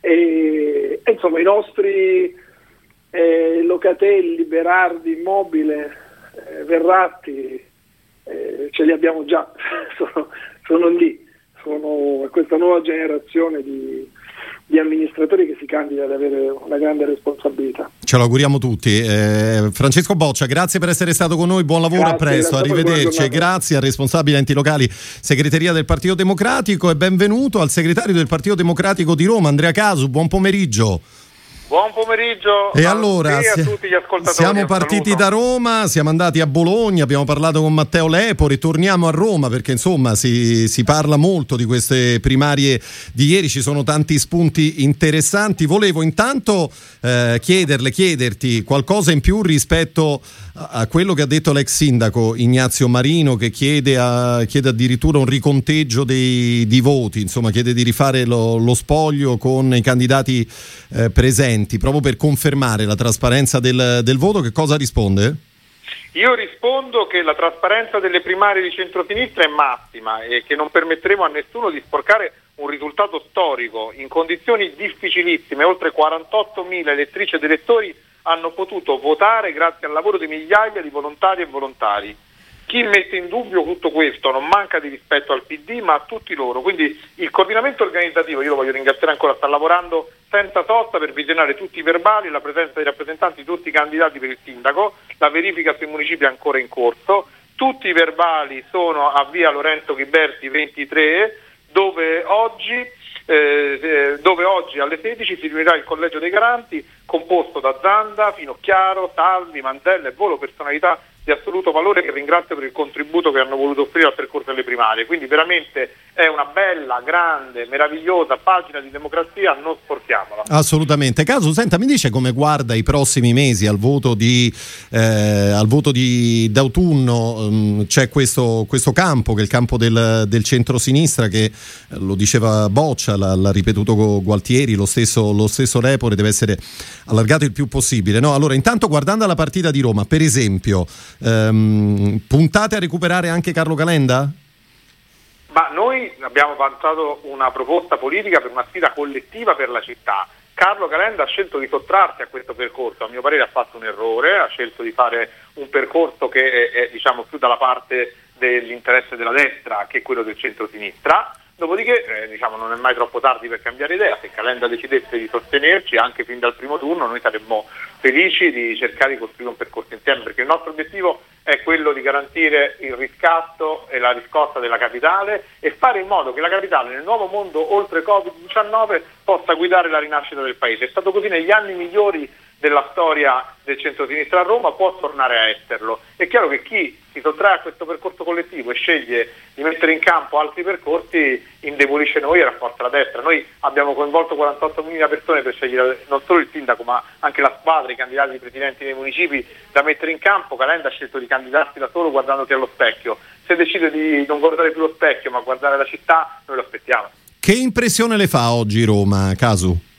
e, e insomma i nostri eh, Locatelli, Berardi, Immobile, eh, Verratti eh, ce li abbiamo già, <laughs> sono, sono lì sono questa nuova generazione di, di amministratori che si candida ad avere una grande responsabilità. Ce lo auguriamo tutti. Eh, Francesco Boccia, grazie per essere stato con noi, buon lavoro, grazie, a presto, arrivederci. Grazie al responsabile enti locali, segreteria del Partito Democratico e benvenuto al segretario del Partito Democratico di Roma, Andrea Casu, buon pomeriggio. Buon pomeriggio e allora, a, tutti gli ascoltatori. Siamo partiti da Roma, siamo andati a Bologna, abbiamo parlato con Matteo Lepori, torniamo a Roma perché insomma si, si, parla molto di queste primarie di ieri, ci sono tanti spunti interessanti. Volevo intanto eh, chiederle, chiederti qualcosa in più rispetto a quello che ha detto l'ex sindaco Ignazio Marino che chiede, a, chiede addirittura un riconteggio dei, di voti, insomma chiede di rifare lo, lo spoglio con i candidati eh, presenti, proprio per confermare la trasparenza del, del voto, che cosa risponde? Io rispondo che la trasparenza delle primarie di centrosinistra è massima e che non permetteremo a nessuno di sporcare un risultato storico in condizioni difficilissime, oltre 48.000 elettrici ed elettori hanno potuto votare grazie al lavoro di migliaia di volontari e volontari. Chi mette in dubbio tutto questo non manca di rispetto al PD ma a tutti loro, quindi il coordinamento organizzativo, io lo voglio ringraziare ancora, sta lavorando senza sosta per visionare tutti i verbali, la presenza dei rappresentanti di tutti i candidati per il sindaco, la verifica sui municipi è ancora in corso, tutti i verbali sono a via Lorenzo Ghiberti 23 dove oggi eh, eh, dove oggi alle 16 si riunirà il collegio dei garanti composto da Zanda, Finocchiaro, Salvi, Mandella e Volo, personalità di assoluto valore che ringrazio per il contributo che hanno voluto offrire al percorso delle primarie. Quindi veramente è una bella, grande, meravigliosa pagina di democrazia, non sporchiamola. Assolutamente. Caso, senta, mi dice come guarda i prossimi mesi al voto di, eh, al voto di d'autunno? Um, c'è questo, questo, campo, che è il campo del, del centro-sinistra, che eh, lo diceva Boccia, l'ha, l'ha ripetuto Gualtieri, lo stesso, lo stesso Repore deve essere allargato il più possibile. No? Allora, intanto guardando la partita di Roma, per esempio, Ehm, puntate a recuperare anche Carlo Calenda? Ma noi abbiamo avanzato una proposta politica per una sfida collettiva per la città. Carlo Calenda ha scelto di sottrarsi a questo percorso, a mio parere ha fatto un errore, ha scelto di fare un percorso che è, è diciamo, più dalla parte dell'interesse della destra che quello del centro-sinistra Dopodiché eh, diciamo, non è mai troppo tardi per cambiare idea, se Calenda decidesse di sostenerci anche fin dal primo turno noi saremmo felici di cercare di costruire un percorso insieme perché il nostro obiettivo è quello di garantire il riscatto e la riscossa della capitale e fare in modo che la capitale nel nuovo mondo oltre Covid-19 possa guidare la rinascita del paese. È stato così negli anni migliori della storia del centro-sinistra a Roma può tornare a esserlo. È chiaro che chi si sottrae a questo percorso collettivo e sceglie di mettere in campo altri percorsi indebolisce noi e rafforza la destra. Noi abbiamo coinvolto 48.000 persone per scegliere non solo il sindaco ma anche la squadra, i candidati presidenti dei municipi da mettere in campo. Calenda ha scelto di candidarsi da solo guardandoti allo specchio. Se decide di non guardare più lo specchio ma guardare la città, noi lo aspettiamo. Che impressione le fa oggi Roma, Casu?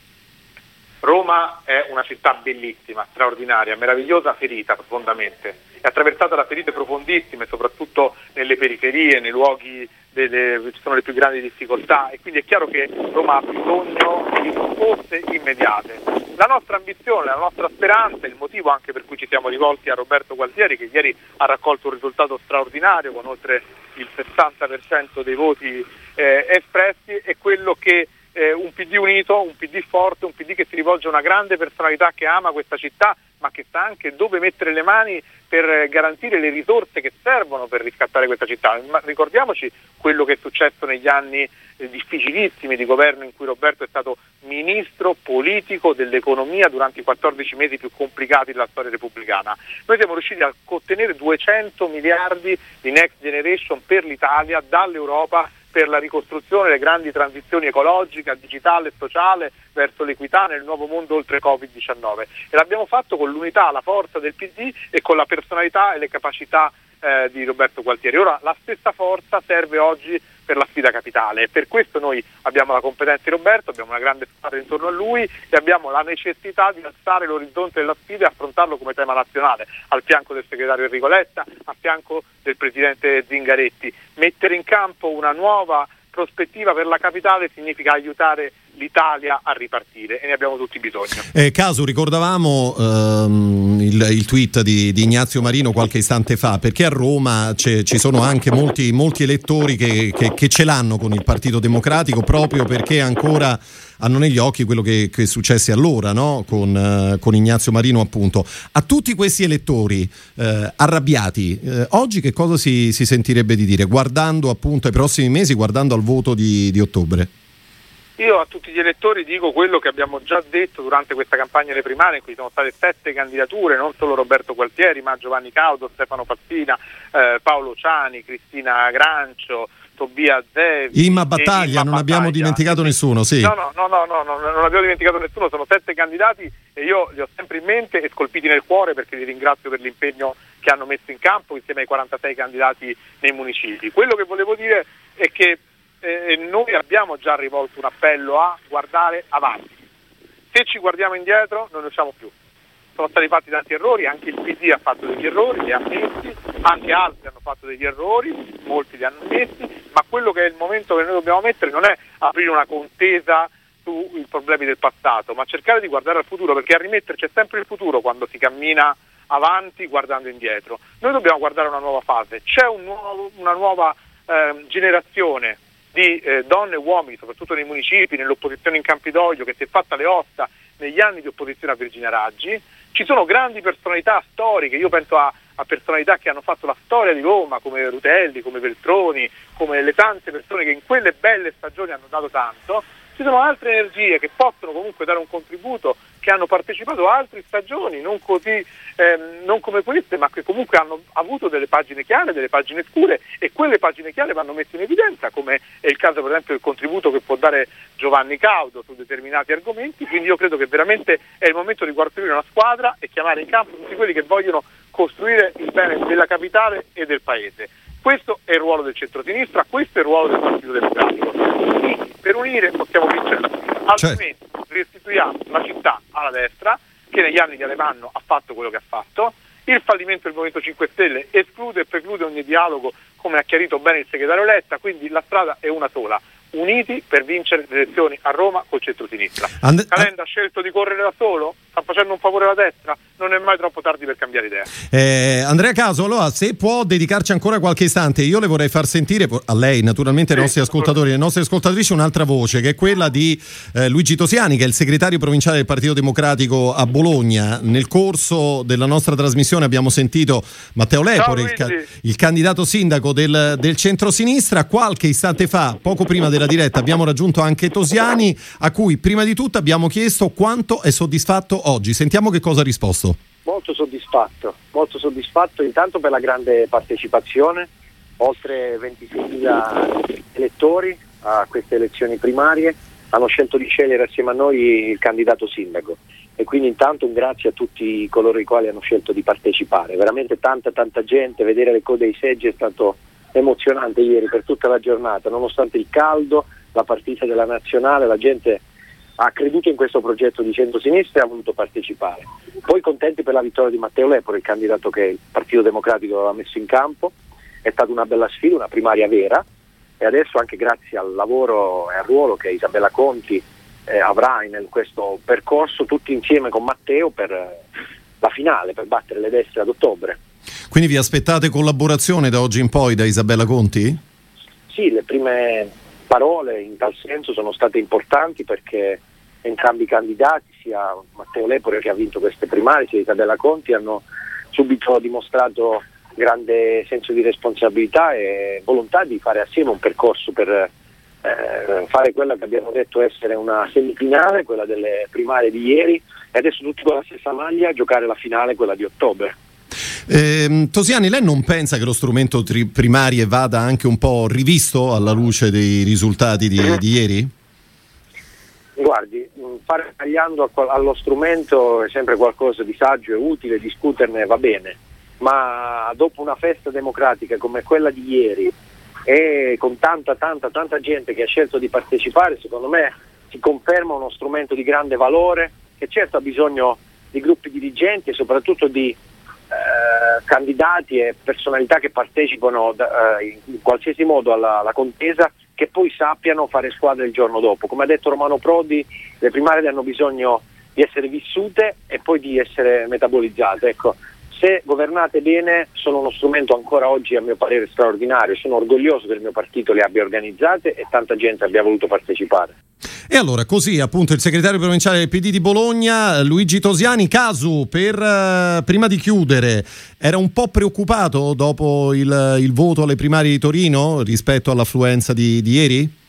Roma è una città bellissima, straordinaria, meravigliosa, ferita profondamente. È attraversata da ferite profondissime, soprattutto nelle periferie, nei luoghi dove ci sono le più grandi difficoltà e quindi è chiaro che Roma ha bisogno di risposte immediate. La nostra ambizione, la nostra speranza, il motivo anche per cui ci siamo rivolti a Roberto Gualtieri che ieri ha raccolto un risultato straordinario con oltre il 60% dei voti eh, espressi, è quello che eh, un PD unito, un PD forte, un PD che si rivolge a una grande personalità che ama questa città, ma che sa anche dove mettere le mani per garantire le risorse che servono per riscattare questa città. Ma ricordiamoci quello che è successo negli anni eh, difficilissimi di governo in cui Roberto è stato ministro politico dell'economia durante i 14 mesi più complicati della storia repubblicana. Noi siamo riusciti a ottenere 200 miliardi di Next Generation per l'Italia dall'Europa per la ricostruzione delle grandi transizioni ecologica, digitale e sociale verso l'equità nel nuovo mondo oltre Covid-19 e l'abbiamo fatto con l'unità, la forza del PD e con la personalità e le capacità eh, di Roberto Gualtieri. Ora la stessa forza serve oggi per la sfida capitale per questo noi abbiamo la competenza di Roberto, abbiamo una grande squadra intorno a lui e abbiamo la necessità di alzare l'orizzonte della sfida e affrontarlo come tema nazionale, al fianco del segretario Enrico Letta, a fianco del presidente Zingaretti. Mettere in campo una nuova prospettiva per la capitale significa aiutare l'Italia a ripartire e ne abbiamo tutti bisogno. Eh, caso, ricordavamo ehm, il, il, tweet di, di, Ignazio Marino qualche istante fa, perché a Roma ci sono anche molti, molti elettori che, che, che, ce l'hanno con il Partito Democratico proprio perché ancora hanno negli occhi quello che, che è successo allora no? con, uh, con, Ignazio Marino appunto. A tutti questi elettori uh, arrabbiati, uh, oggi che cosa si, si, sentirebbe di dire guardando appunto ai prossimi mesi, guardando al voto di, di ottobre? Io a tutti gli elettori dico quello che abbiamo già detto durante questa campagna delle primarie in cui sono state sette candidature, non solo Roberto Gualtieri, ma Giovanni Caudo, Stefano Pazzina, eh, Paolo Ciani, Cristina Grancio, Tobia Zevi. Imma Battaglia, non abbiamo dimenticato nessuno, sì. No, no, no, no, no, no, non abbiamo dimenticato nessuno, sono sette candidati e io li ho sempre in mente e scolpiti nel cuore perché li ringrazio per l'impegno che hanno messo in campo insieme ai 46 candidati nei municipi. Quello che volevo dire è che eh, noi abbiamo già rivolto un appello a guardare avanti. Se ci guardiamo indietro non ne usciamo più. Sono stati fatti tanti errori, anche il PD ha fatto degli errori, li ha ammessi, anche altri hanno fatto degli errori, molti li hanno ammessi, ma quello che è il momento che noi dobbiamo mettere non è aprire una contesa sui problemi del passato, ma cercare di guardare al futuro, perché a rimetterci è sempre il futuro quando si cammina avanti guardando indietro. Noi dobbiamo guardare una nuova fase, c'è un nuovo, una nuova eh, generazione di eh, donne e uomini, soprattutto nei municipi, nell'opposizione in Campidoglio, che si è fatta le ossa negli anni di opposizione a Virginia Raggi. Ci sono grandi personalità storiche, io penso a, a personalità che hanno fatto la storia di Roma, come Rutelli, come Veltroni, come le tante persone che in quelle belle stagioni hanno dato tanto. Ci sono altre energie che possono comunque dare un contributo che hanno partecipato a altre stagioni, non, così, ehm, non come queste, ma che comunque hanno avuto delle pagine chiare, delle pagine scure e quelle pagine chiare vanno messe in evidenza, come è il caso per esempio del contributo che può dare Giovanni Caudo su determinati argomenti, quindi io credo che veramente è il momento di costruire una squadra e chiamare in campo tutti quelli che vogliono costruire il bene della capitale e del paese. Questo è il ruolo del centro-sinistra, questo è il ruolo del Partito Democratico. Per unire possiamo vincere la sfida, altrimenti restituiamo la città alla destra che negli anni di Alemanno ha fatto quello che ha fatto. Il fallimento del Movimento 5 Stelle esclude e preclude ogni dialogo, come ha chiarito bene il segretario Letta, quindi la strada è una sola uniti per vincere le elezioni a Roma col centro-sinistra. And- Calenda ha scelto di correre da solo? Sta facendo un favore alla destra? Non è mai troppo tardi per cambiare idea. Eh, Andrea Caso, allora, se può dedicarci ancora qualche istante, io le vorrei far sentire a lei, naturalmente ai sì, nostri ascoltatori e alle nostre ascoltatrici, un'altra voce, che è quella di eh, Luigi Tosiani, che è il segretario provinciale del Partito Democratico a Bologna. Nel corso della nostra trasmissione abbiamo sentito Matteo Lepore, il, ca- il, candidato sindaco del, del centro-sinistra. Qualche istante fa, poco prima della della diretta abbiamo raggiunto anche Tosiani, a cui prima di tutto abbiamo chiesto quanto è soddisfatto oggi. Sentiamo che cosa ha risposto. Molto soddisfatto, molto soddisfatto intanto per la grande partecipazione, oltre 26.000 elettori a queste elezioni primarie hanno scelto di scegliere assieme a noi il candidato sindaco e quindi intanto un grazie a tutti coloro i quali hanno scelto di partecipare, veramente tanta tanta gente, vedere le code ai seggi è stato emozionante ieri per tutta la giornata, nonostante il caldo, la partita della nazionale, la gente ha creduto in questo progetto di centro-sinistra e ha voluto partecipare. Poi contenti per la vittoria di Matteo Lepore, il candidato che il Partito Democratico aveva messo in campo, è stata una bella sfida, una primaria vera e adesso anche grazie al lavoro e al ruolo che Isabella Conti eh, avrà in questo percorso tutti insieme con Matteo per eh, la finale, per battere le destre ad ottobre. Quindi vi aspettate collaborazione da oggi in poi da Isabella Conti? Sì, le prime parole in tal senso sono state importanti perché entrambi i candidati, sia Matteo Lepore che ha vinto queste primarie, sia Isabella Conti, hanno subito dimostrato grande senso di responsabilità e volontà di fare assieme un percorso per eh, fare quella che abbiamo detto essere una semifinale, quella delle primarie di ieri, e adesso tutti con la stessa maglia giocare la finale, quella di ottobre. Eh, Tosiani, lei non pensa che lo strumento tri- primarie vada anche un po' rivisto alla luce dei risultati di, di ieri? Guardi, fare tagliando allo strumento è sempre qualcosa di saggio e utile, discuterne va bene, ma dopo una festa democratica come quella di ieri e con tanta tanta tanta gente che ha scelto di partecipare, secondo me si conferma uno strumento di grande valore che certo ha bisogno di gruppi dirigenti e soprattutto di eh, candidati e personalità che partecipano da, eh, in qualsiasi modo alla, alla, contesa che poi sappiano fare squadra il giorno dopo. Come ha detto Romano Prodi, le primarie hanno bisogno di essere vissute e poi di essere metabolizzate. Ecco, se governate bene sono uno strumento ancora oggi a mio parere straordinario, sono orgoglioso che il mio partito le abbia organizzate e tanta gente abbia voluto partecipare. E allora, così appunto il segretario provinciale del PD di Bologna, Luigi Tosiani, Casu, per, uh, prima di chiudere, era un po' preoccupato dopo il, il, voto alle primarie di Torino rispetto all'affluenza di, di ieri?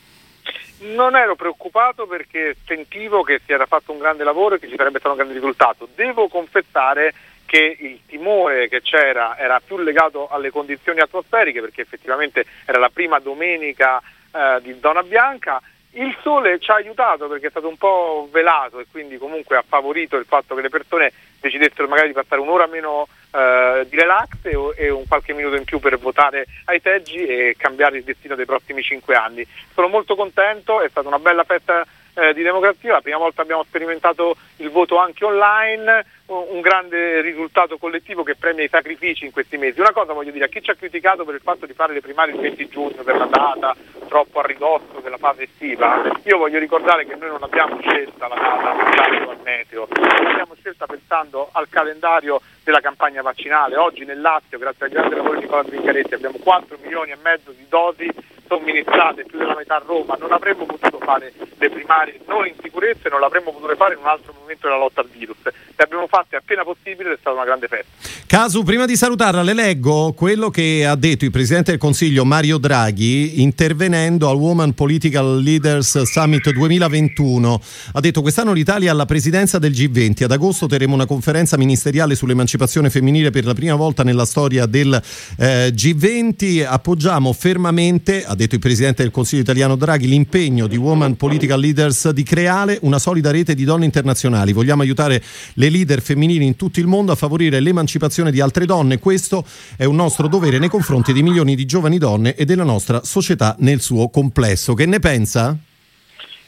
non ero preoccupato perché sentivo che si era fatto un grande lavoro e che ci sarebbe stato un grande risultato. Devo confessare che il timore che c'era era più legato alle condizioni atmosferiche perché effettivamente era la prima domenica eh, di zona bianca il sole ci ha aiutato perché è stato un po' velato e quindi comunque ha favorito il fatto che le persone decidessero magari di passare un'ora meno eh, di relax e, e, un qualche minuto in più per votare ai seggi e cambiare il destino dei prossimi cinque anni. Sono molto contento, è stata una bella festa eh, di democrazia, la prima volta abbiamo sperimentato il voto anche online, un grande risultato collettivo che premia i sacrifici in questi mesi. Una cosa voglio dire a chi ci ha criticato per il fatto di fare le primarie il 20 giugno per la data troppo a ridosso della fase estiva, io voglio ricordare che noi non abbiamo scelta la data pensando al meteo, l'abbiamo scelta pensando al calendario della campagna vaccinale. Oggi nel Lazio, grazie al grande lavoro di Nicola Zingaretti, abbiamo 4 milioni e mezzo di dosi somministrate, più della metà a Roma. Non avremmo potuto fare le primarie non in sicurezza e non l'avremmo potuto fare in un altro momento della lotta al virus. Le abbiamo fatte appena possibile ed è stata una grande festa. Casu, prima di salutarla, le leggo quello che ha detto il Presidente del Consiglio Mario Draghi intervenendo al Women Political Leaders Summit 2021. Ha detto quest'anno l'Italia ha la presidenza del G20. Ad agosto terremo una conferenza ministeriale sull'emancipazione femminile per la prima volta nella storia del eh, G20. Appoggiamo fermamente, ha detto il Presidente del Consiglio italiano Draghi, l'impegno di Women Political Leaders di creare una solida rete di donne internazionali. Vogliamo aiutare le leader femminili in tutto il mondo a favorire l'emancipazione di altre donne. Questo è un nostro dovere nei confronti di milioni di giovani donne e della nostra società nel suo complesso. Che ne pensa?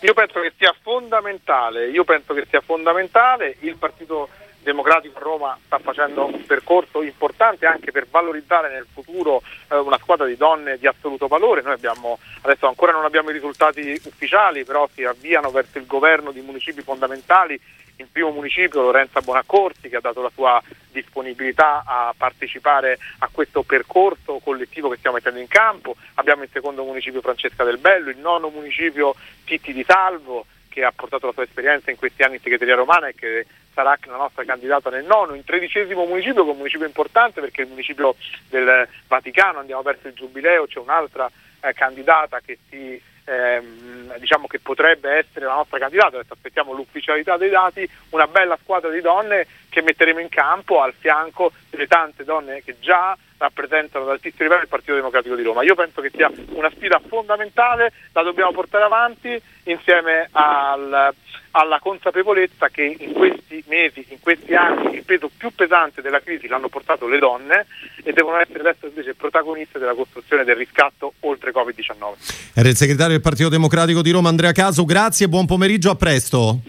Io penso che sia fondamentale, io penso che sia fondamentale il Partito Democratico a Roma sta facendo un percorso importante anche per valorizzare nel futuro eh, una squadra di donne di assoluto valore. Noi abbiamo, adesso ancora non abbiamo i risultati ufficiali, però si avviano verso il governo di municipi fondamentali. Il primo municipio, Lorenza Bonaccorsi, che ha dato la sua disponibilità a partecipare a questo percorso collettivo che stiamo mettendo in campo. Abbiamo il secondo municipio Francesca del Bello, il nono municipio Titti di Salvo, che ha portato la sua esperienza in questi anni in segreteria romana e che sarà la nostra candidata nel nono, in tredicesimo municipio, che è un municipio importante perché è il municipio del Vaticano, andiamo verso il Giubileo, c'è un'altra eh, candidata che si ehm, diciamo che potrebbe essere la nostra candidata, adesso aspettiamo l'ufficialità dei dati, una bella squadra di donne che metteremo in campo al fianco delle tante donne che già rappresentano ad altissimo livello il Partito Democratico di Roma. Io penso che sia una sfida fondamentale, la dobbiamo portare avanti insieme al, alla consapevolezza che in questi mesi, in questi anni, il peso più pesante della crisi l'hanno portato le donne e devono essere adesso invece protagoniste della costruzione del riscatto oltre Covid-19. Era il segretario del Partito Democratico di Roma Andrea Caso, grazie, buon pomeriggio, a presto.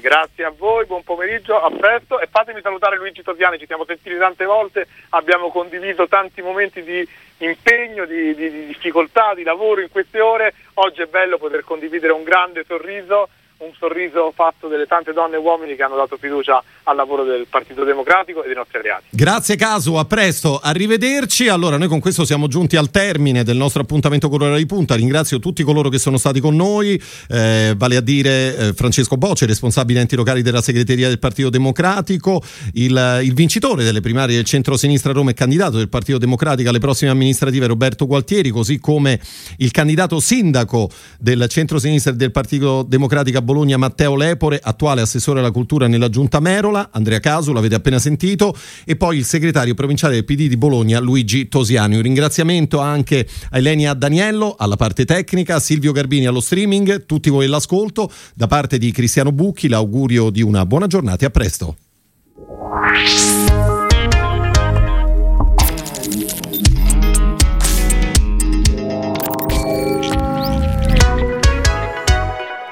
Grazie a voi, buon pomeriggio, a presto. E fatemi salutare Luigi Tosiani, ci siamo sentiti tante volte, abbiamo condiviso tanti momenti di impegno, di, di, di difficoltà, di lavoro in queste ore, oggi è bello poter condividere un grande sorriso un sorriso fatto delle tante donne e uomini che hanno dato fiducia al lavoro del Partito Democratico e dei nostri alleati. Grazie Casu, a presto, arrivederci. Allora, noi con questo siamo giunti al termine del nostro appuntamento con l'ora di punta. Ringrazio tutti coloro che sono stati con noi, eh, vale a dire eh, Francesco Bocce, responsabile enti locali della segreteria del Partito Democratico, il, il vincitore delle primarie del centro-sinistra Roma e candidato del Partito Democratico alle prossime amministrative Roberto Gualtieri, così come il candidato sindaco del centro-sinistra del Partito Democratico Bologna Matteo Lepore, attuale assessore alla cultura nella giunta Merola, Andrea Casu, l'avete appena sentito, e poi il segretario provinciale del PD di Bologna Luigi Tosiani. Un ringraziamento anche a Elenia Daniello alla parte tecnica, a Silvio Garbini allo streaming, tutti voi all'ascolto, da parte di Cristiano Bucchi l'augurio di una buona giornata e a presto.